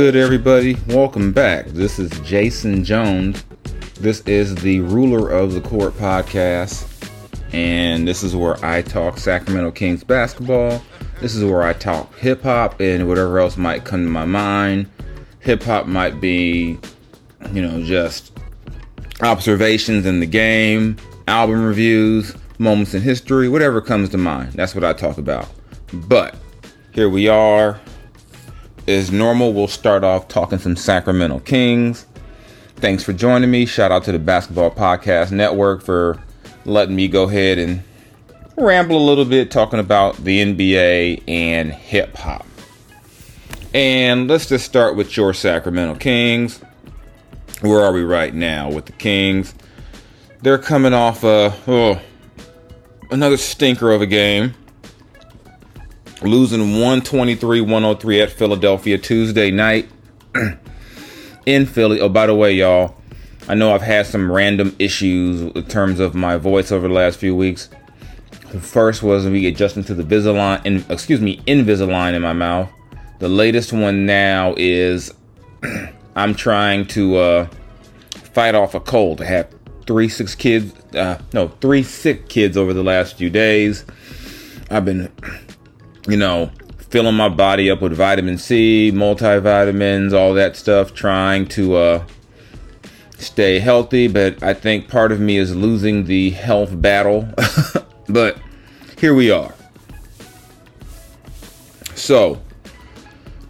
Good, everybody? Welcome back. This is Jason Jones. This is the Ruler of the Court podcast, and this is where I talk Sacramento Kings basketball. This is where I talk hip hop and whatever else might come to my mind. Hip hop might be, you know, just observations in the game, album reviews, moments in history, whatever comes to mind. That's what I talk about. But here we are. As normal, we'll start off talking some Sacramento Kings. Thanks for joining me. Shout out to the Basketball Podcast Network for letting me go ahead and ramble a little bit talking about the NBA and hip hop. And let's just start with your Sacramento Kings. Where are we right now with the Kings? They're coming off a oh, another stinker of a game losing 123-103 at Philadelphia Tuesday night in Philly. Oh, by the way, y'all, I know I've had some random issues in terms of my voice over the last few weeks. The First was me adjusting to the Invisalign, in, excuse me, Invisalign in my mouth. The latest one now is I'm trying to uh, fight off a cold. I have three six kids, uh, no, three sick kids over the last few days. I've been you know, filling my body up with vitamin C, multivitamins, all that stuff, trying to uh, stay healthy. But I think part of me is losing the health battle. but here we are. So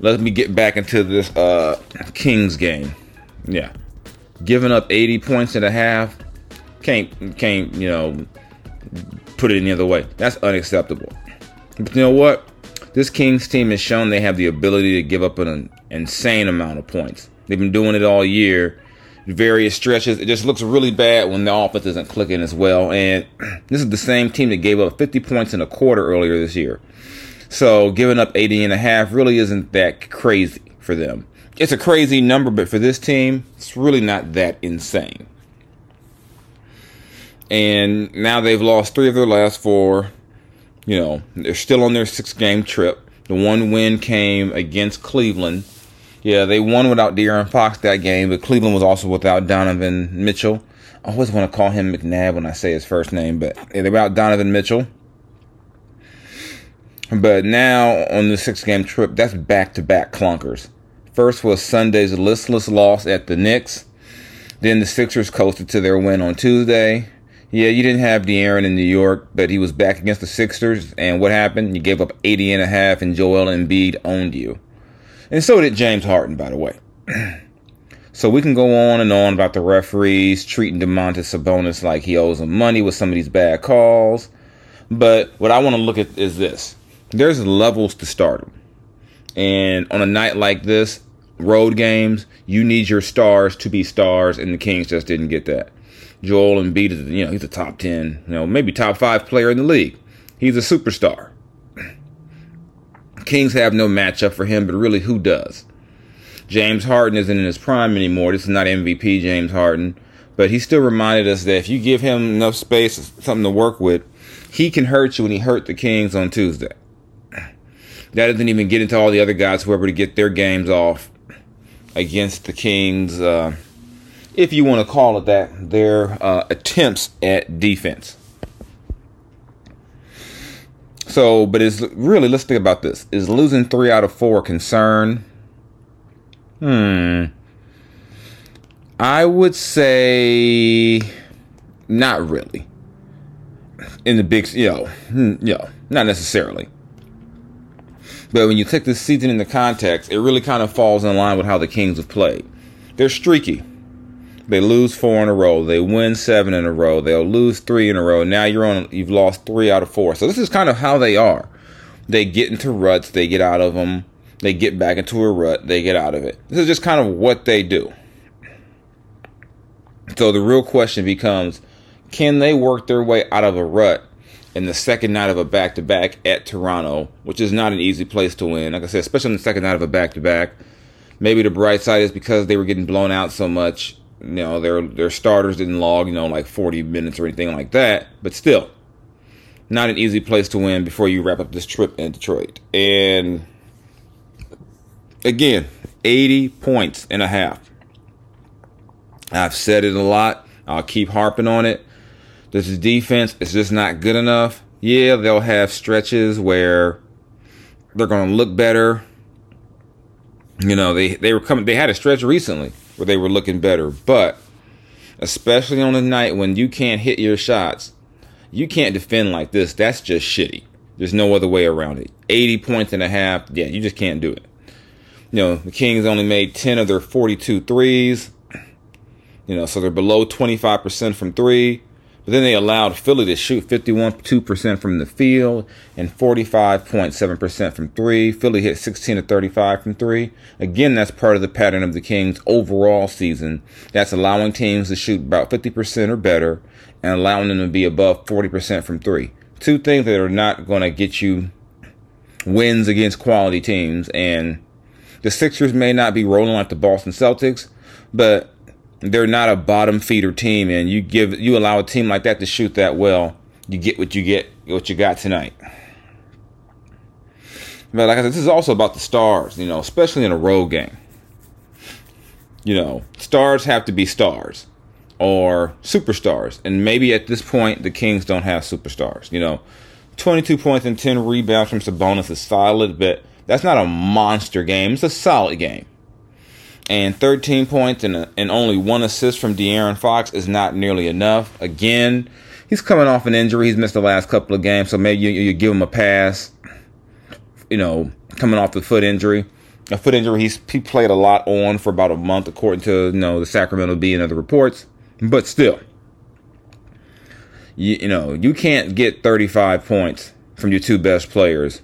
let me get back into this uh, Kings game. Yeah, giving up 80 points and a half can't can't you know put it any other way. That's unacceptable. But you know what? This Kings team has shown they have the ability to give up an insane amount of points. They've been doing it all year. Various stretches. It just looks really bad when the offense isn't clicking as well. And this is the same team that gave up 50 points in a quarter earlier this year. So giving up 80 and a half really isn't that crazy for them. It's a crazy number, but for this team, it's really not that insane. And now they've lost three of their last four you know, they're still on their six game trip. The one win came against Cleveland. Yeah, they won without De'Aaron Fox that game, but Cleveland was also without Donovan Mitchell. I always want to call him McNabb when I say his first name, but they're without Donovan Mitchell. But now on the six game trip, that's back to back clunkers. First was Sunday's listless loss at the Knicks. Then the Sixers coasted to their win on Tuesday. Yeah, you didn't have De'Aaron in New York, but he was back against the Sixers, and what happened? You gave up 80 and a half, and Joel Embiid owned you. And so did James Harden, by the way. so we can go on and on about the referees treating Domantas Sabonis like he owes them money with some of these bad calls. But what I want to look at is this. There's levels to stardom. And on a night like this, road games, you need your stars to be stars, and the Kings just didn't get that. Joel Embiid is, you know, he's a top 10, you know, maybe top five player in the league. He's a superstar. Kings have no matchup for him, but really, who does? James Harden isn't in his prime anymore. This is not MVP James Harden, but he still reminded us that if you give him enough space, something to work with, he can hurt you when he hurt the Kings on Tuesday. That doesn't even get into all the other guys who were able to get their games off against the Kings. Uh, if you want to call it that, their uh, attempts at defense. So, but it's really let's think about this: is losing three out of four a concern? Hmm. I would say not really. In the big, you know, hmm, you know, not necessarily. But when you take this season into context, it really kind of falls in line with how the Kings have played. They're streaky. They lose four in a row. They win seven in a row. They'll lose three in a row. Now you're on. You've lost three out of four. So this is kind of how they are. They get into ruts. They get out of them. They get back into a rut. They get out of it. This is just kind of what they do. So the real question becomes, can they work their way out of a rut in the second night of a back to back at Toronto, which is not an easy place to win. Like I said, especially on the second night of a back to back. Maybe the bright side is because they were getting blown out so much. You know, their their starters didn't log, you know, like 40 minutes or anything like that. But still, not an easy place to win before you wrap up this trip in Detroit. And again, 80 points and a half. I've said it a lot. I'll keep harping on it. This is defense is just not good enough. Yeah, they'll have stretches where they're going to look better. You know, they they were coming. They had a stretch recently where they were looking better, but especially on the night when you can't hit your shots, you can't defend like this. That's just shitty. There's no other way around it. 80 points and a half. Yeah, you just can't do it. You know, the Kings only made 10 of their 42 threes. You know, so they're below 25% from three. But then they allowed Philly to shoot 51.2% from the field and 45.7% from three. Philly hit 16 to 35 from three. Again, that's part of the pattern of the Kings' overall season. That's allowing teams to shoot about 50% or better and allowing them to be above 40% from three. Two things that are not going to get you wins against quality teams. And the Sixers may not be rolling like the Boston Celtics, but they're not a bottom feeder team, and you give you allow a team like that to shoot that well, you get what you get, what you got tonight. But like I said, this is also about the stars, you know, especially in a road game. You know, stars have to be stars or superstars, and maybe at this point the Kings don't have superstars. You know, 22 points and 10 rebounds from Sabonis is solid, but that's not a monster game. It's a solid game and 13 points and, and only one assist from De'Aaron Fox is not nearly enough. Again, he's coming off an injury. He's missed the last couple of games, so maybe you, you give him a pass. You know, coming off the foot injury, a foot injury he's he played a lot on for about a month, according to you know the Sacramento Bee and other reports. But still, you, you know you can't get 35 points from your two best players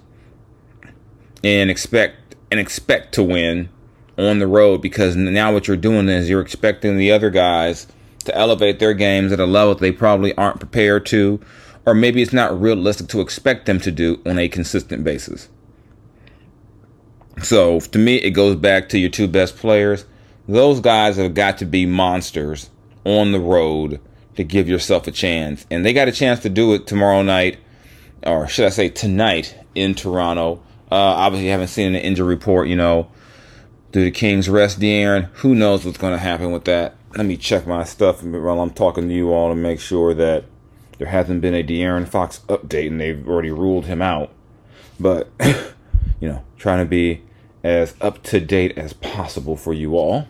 and expect and expect to win on the road because now what you're doing is you're expecting the other guys to elevate their games at a level they probably aren't prepared to, or maybe it's not realistic to expect them to do on a consistent basis. So to me, it goes back to your two best players. Those guys have got to be monsters on the road to give yourself a chance. And they got a chance to do it tomorrow night, or should I say tonight in Toronto. Uh, obviously, haven't seen an injury report, you know. Do the Kings rest De'Aaron? Who knows what's going to happen with that? Let me check my stuff while I'm talking to you all to make sure that there hasn't been a De'Aaron Fox update and they've already ruled him out. But, you know, trying to be as up to date as possible for you all.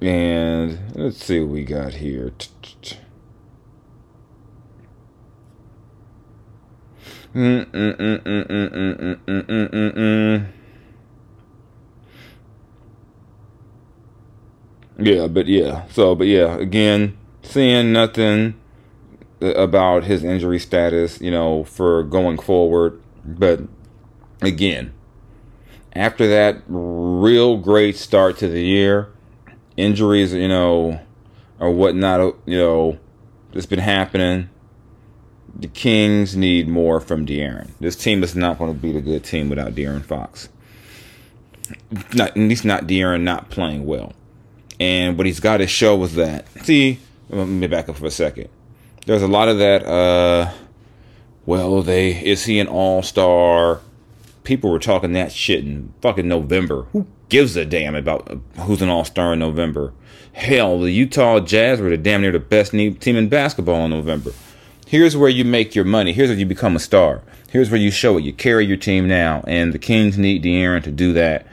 And let's see what we got here. Yeah, but yeah. So, but yeah, again, seeing nothing about his injury status, you know, for going forward. But again, after that real great start to the year, injuries, you know, or whatnot, you know, that's been happening the Kings need more from De'Aaron. This team is not going to beat a good team without De'Aaron Fox. Not, at least not De'Aaron not playing well. And what he's got to show was that. See, let me back up for a second. There's a lot of that. Uh, well, they is he an all star? people were talking that shit in fucking November. Who gives a damn about who's an all star in November? Hell, the Utah Jazz were the damn near the best team in basketball in November. Here's where you make your money. Here's where you become a star. Here's where you show it. You carry your team now, and the Kings need De'Aaron to do that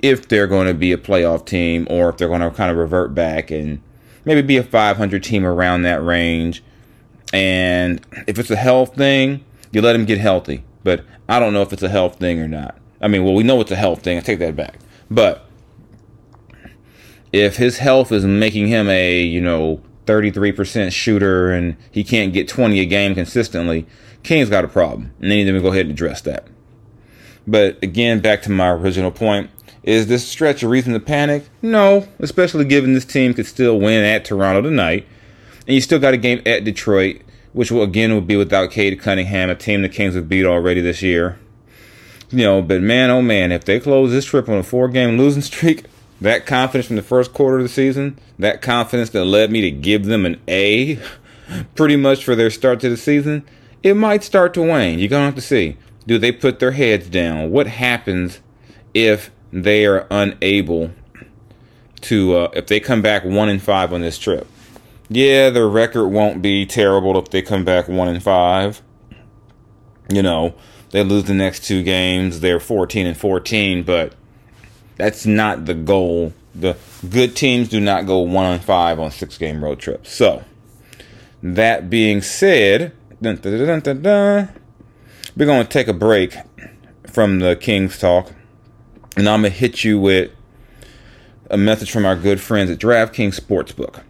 if they're going to be a playoff team or if they're going to kind of revert back and maybe be a 500 team around that range. And if it's a health thing, you let him get healthy. But I don't know if it's a health thing or not. I mean, well, we know it's a health thing. I take that back. But if his health is making him a, you know, 33% shooter and he can't get 20 a game consistently, King's got a problem. And they need to go ahead and address that. But again, back to my original point. Is this stretch a reason to panic? No, especially given this team could still win at Toronto tonight. And you still got a game at Detroit, which will again will be without Cade Cunningham, a team the Kings have beat already this year. You know, but man, oh man, if they close this trip on a four game losing streak, that confidence from the first quarter of the season, that confidence that led me to give them an A pretty much for their start to the season, it might start to wane. You're going to have to see. Do they put their heads down? What happens if they are unable to, uh, if they come back one and five on this trip? Yeah, their record won't be terrible if they come back one and five. You know, they lose the next two games, they're 14 and 14, but that's not the goal. The good teams do not go one on five on six game road trips. So, that being said, dun, dun, dun, we're going to take a break from the Kings talk, and I'm going to hit you with a message from our good friends at DraftKings Sportsbook.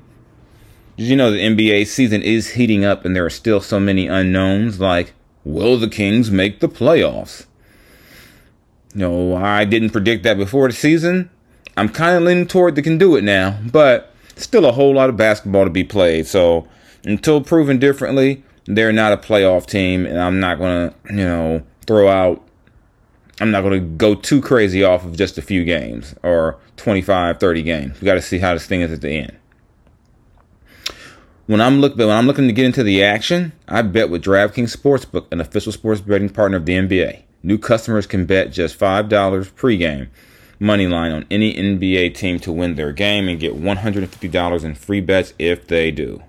Did you know the NBA season is heating up and there are still so many unknowns like will the Kings make the playoffs? No, I didn't predict that before the season. I'm kind of leaning toward they can do it now, but still a whole lot of basketball to be played. So until proven differently, they're not a playoff team, and I'm not to, you know, throw out. I'm not to go too crazy off of just a few games or 25, 30 games. We got to see how this thing is at the end. When I'm look, when I'm looking to get into the action, I bet with DraftKings Sportsbook, an official sports betting partner of the NBA. New customers can bet just $5 pregame money line on any NBA team to win their game and get $150 in free bets if they do.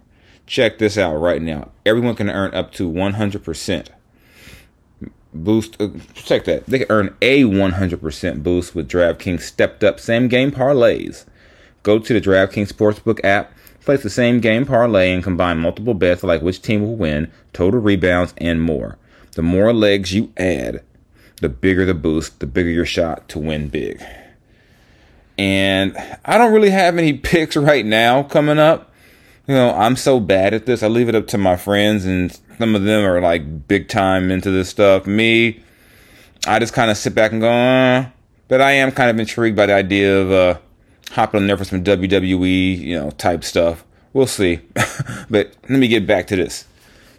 Check this out right now. Everyone can earn up to 100% boost. Uh, check that. They can earn a 100% boost with DraftKings stepped up same game parlays. Go to the DraftKings Sportsbook app, place the same game parlay, and combine multiple bets like which team will win, total rebounds, and more. The more legs you add, the bigger the boost, the bigger your shot to win big. And I don't really have any picks right now coming up. You know, I'm so bad at this. I leave it up to my friends, and some of them are like big time into this stuff. Me, I just kind of sit back and go, uh, but I am kind of intrigued by the idea of uh, hopping on there for some WWE, you know, type stuff. We'll see. but let me get back to this.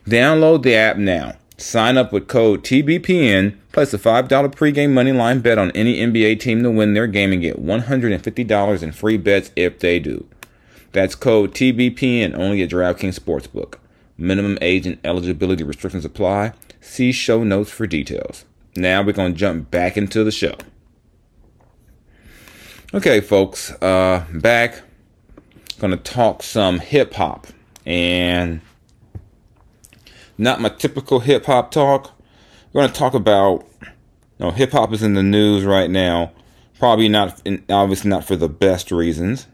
Download the app now. Sign up with code TBPN, place a $5 pregame money line bet on any NBA team to win their game and get $150 in free bets if they do. That's code TBPN only at DraftKings Sportsbook. Minimum age and eligibility restrictions apply. See show notes for details. Now we're going to jump back into the show. Okay, folks, uh, back. To talk some hip hop and not my typical hip hop talk. We're going to talk about, you know, hip hop is in the news right now. Probably not, obviously not for the best reasons.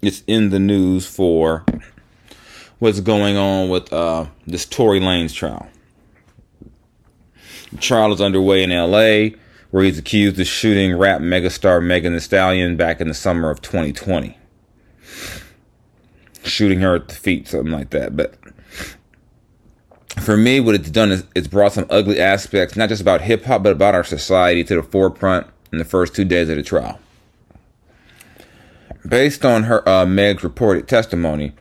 It's in the news for what's going on with uh, this Tory Lanez trial. The trial is underway in LA, where he's accused of shooting rap megastar Megan Thee Stallion back in the summer of 2020 shooting her at the feet, something like that. But for me, what it's done is it's brought some ugly aspects, not just about hip hop, but about our society to the forefront in the first two days of the trial. Based on her uh, Meg's reported testimony,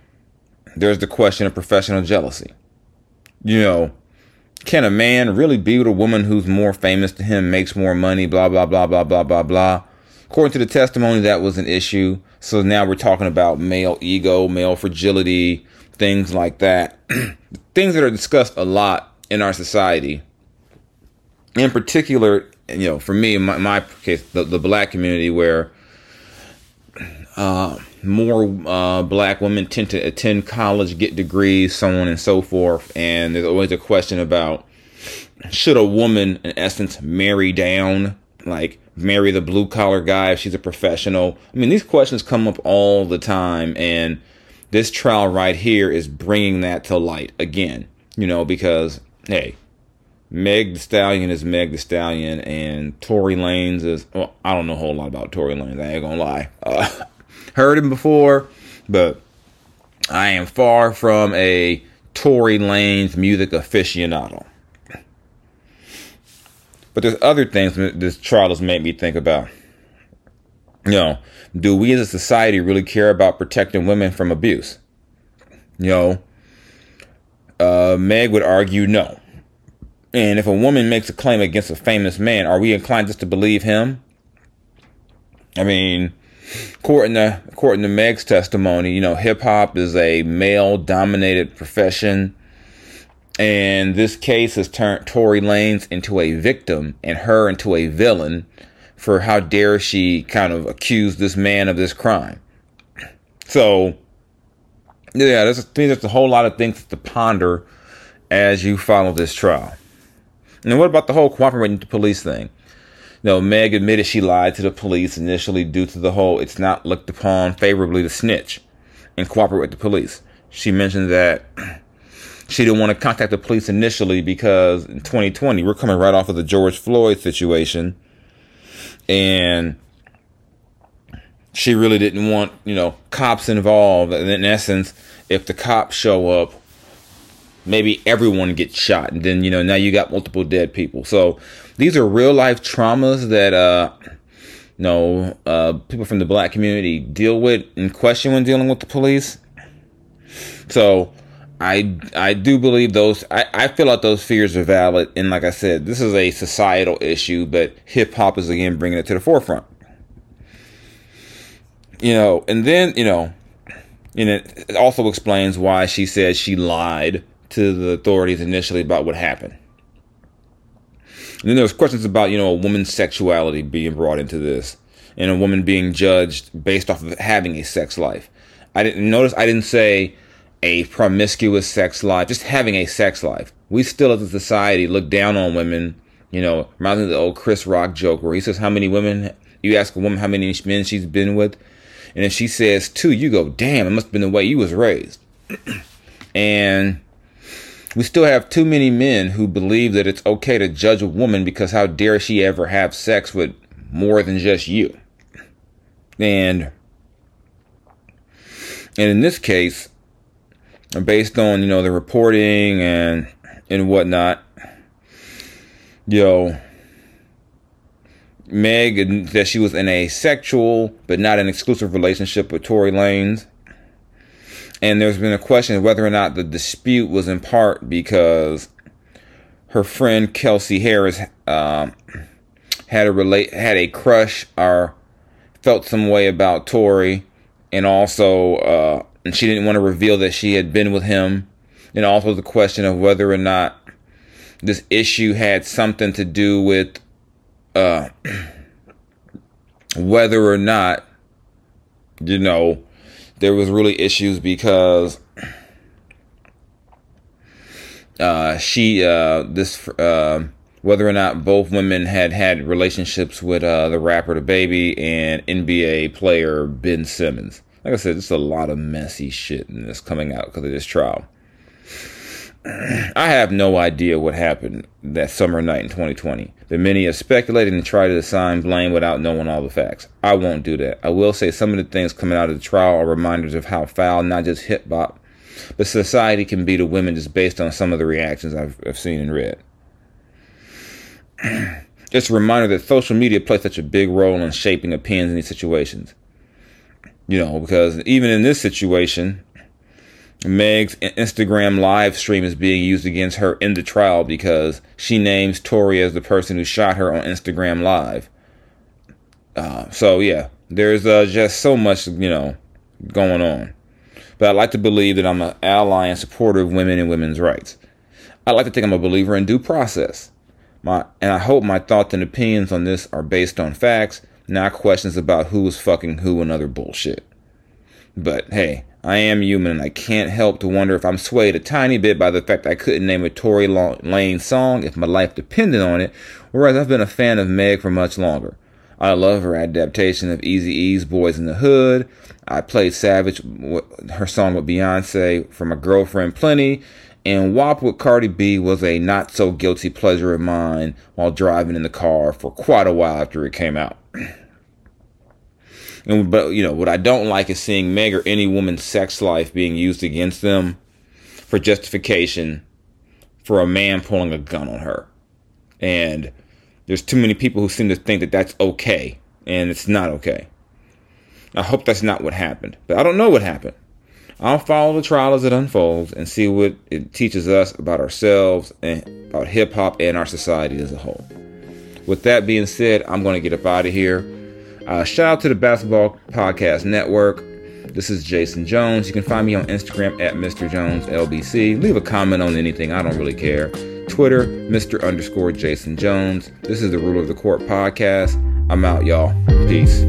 there's the question of professional jealousy. You know, can a man really be with a woman who's more famous to him, makes more money, blah, blah, blah, blah, blah, blah, blah? According to the testimony, that was an issue. So now we're talking about male ego, male fragility, things like that. things that are discussed a lot in our society. in particular, you know, for me, in my, my case, the, the black community where uh, more uh, black women tend to attend college, get degrees, so on and so forth. And there's always a question about should a woman, in essence, marry down, like marry the blue collar guy if she's a professional? I mean, these questions come up all the time. And this trial right here is bringing that to light again, you know, because, hey, Meg Thee Stallion is Meg Thee Stallion, and Tory Lanez is. Well, I don't know a whole lot about Tory Lanez. I ain't gonna lie. Uh, heard him before, but I am far from a Tory Lanez music aficionado. But there's other things this trial has made me think about. You know, do we as a society really care about protecting women from abuse? You know, uh, Meg would argue no. And if a woman makes a claim against a famous man, are we inclined just to believe him? I mean, according to according to Meg's testimony, you know, hip hop is a male dominated profession. And this case has turned Tory Lanez into a victim and her into a villain for how dare she kind of accuse this man of this crime. So, yeah, there's there's a whole lot of things to ponder as you follow this trial. And what about the whole cooperating with the police thing? You know, Meg admitted she lied to the police initially due to the whole it's not looked upon favorably to snitch and cooperate with the police. She mentioned that she didn't want to contact the police initially because in 2020, we're coming right off of the George Floyd situation. And she really didn't want, you know, cops involved. And in essence, if the cops show up, maybe everyone gets shot. And then, you know, now you got multiple dead people. So these are real life traumas that, uh, you know, uh, people from the black community deal with and question when dealing with the police. So, I I do believe those. I, I feel like those fears are valid, and like I said, this is a societal issue, but hip hop is again bringing it to the forefront. You know, and then you know, and it also explains why she said she lied to the authorities initially about what happened. And then there's questions about you know a woman's sexuality being brought into this, and a woman being judged based off of having a sex life. I didn't notice. I didn't say a promiscuous sex life, just having a sex life. We still, as a society, look down on women. You know, reminds me of the old Chris Rock joke where he says, How many women, you ask a woman how many men she's been with, and if she says two, you go, Damn, it must have been the way you was raised. and we still have too many men who believe that it's okay to judge a woman because how dare she ever have sex with more than just you. And and in this case, based on you know the reporting and and whatnot you know meg that she was in a sexual but not an exclusive relationship with tory lanez. And there's been a question whether or not the dispute was in part because her friend kelsey harris um, had a relate had a crush or felt some way about tory and also uh, and she didn't want to reveal that she had been with him. And also the question of whether or not this issue had something to do with uh, whether or not, you know, there was really issues because uh, she, uh, this, uh, whether or not both women had had relationships with uh, the rapper DaBaby and NBA player Ben Simmons like I said, just a lot of messy shit in this coming out because of this trial. I have no idea what happened that summer night in 2020. But many have speculated and tried to assign blame without knowing all the facts. I won't do that. I will say some of the things coming out of the trial are reminders of how foul not just hip hop, but society can be to women just based on some of the reactions I've, I've seen and read. it's a reminder that social media plays such a big role in shaping opinions in these situations. You know, because even in this situation, Meg's Instagram live stream is being used against her in the trial because she names Tory as the person who shot her on Instagram Live. Uh, so yeah, there's uh, just so much you know going on. But I like to believe that I'm an ally and supporter of women and women's rights. I like to think I'm a believer in due process. My and I hope my thoughts and opinions on this are based on facts, not questions about who was fucking who and other bullshit. But hey, I am human and I can't help to wonder if I'm swayed a tiny bit by the fact I couldn't name a Tory Lanez song if my life depended on it, whereas I've been a fan of Meg for much longer. I love her adaptation of Eazy-E's Boys in the Hood. I played Savage, her song with Beyonce for my girlfriend Plenty. And WAP with Cardi B was a not so guilty pleasure of mine while driving in the car for quite a while after it came out. And but you know what I don't like is seeing Meg or any woman's sex life being used against them for justification for a man pulling a gun on her. And there's too many people who seem to think that that's okay, and it's not okay. I hope that's not what happened, but I don't know what happened. I'll follow the trial as it unfolds and see what it teaches us about ourselves and about hip hop and our society as a whole. With that being said, I'm going to get up out of here. Uh, shout out to the Basketball Podcast Network. This is Jason Jones. You can find me on Instagram at Mr. Jones LBC. Leave a comment on anything. I don't really care. Twitter, Mr. underscore Jason Jones. This is the Rule of the Court podcast. I'm out, y'all. Peace.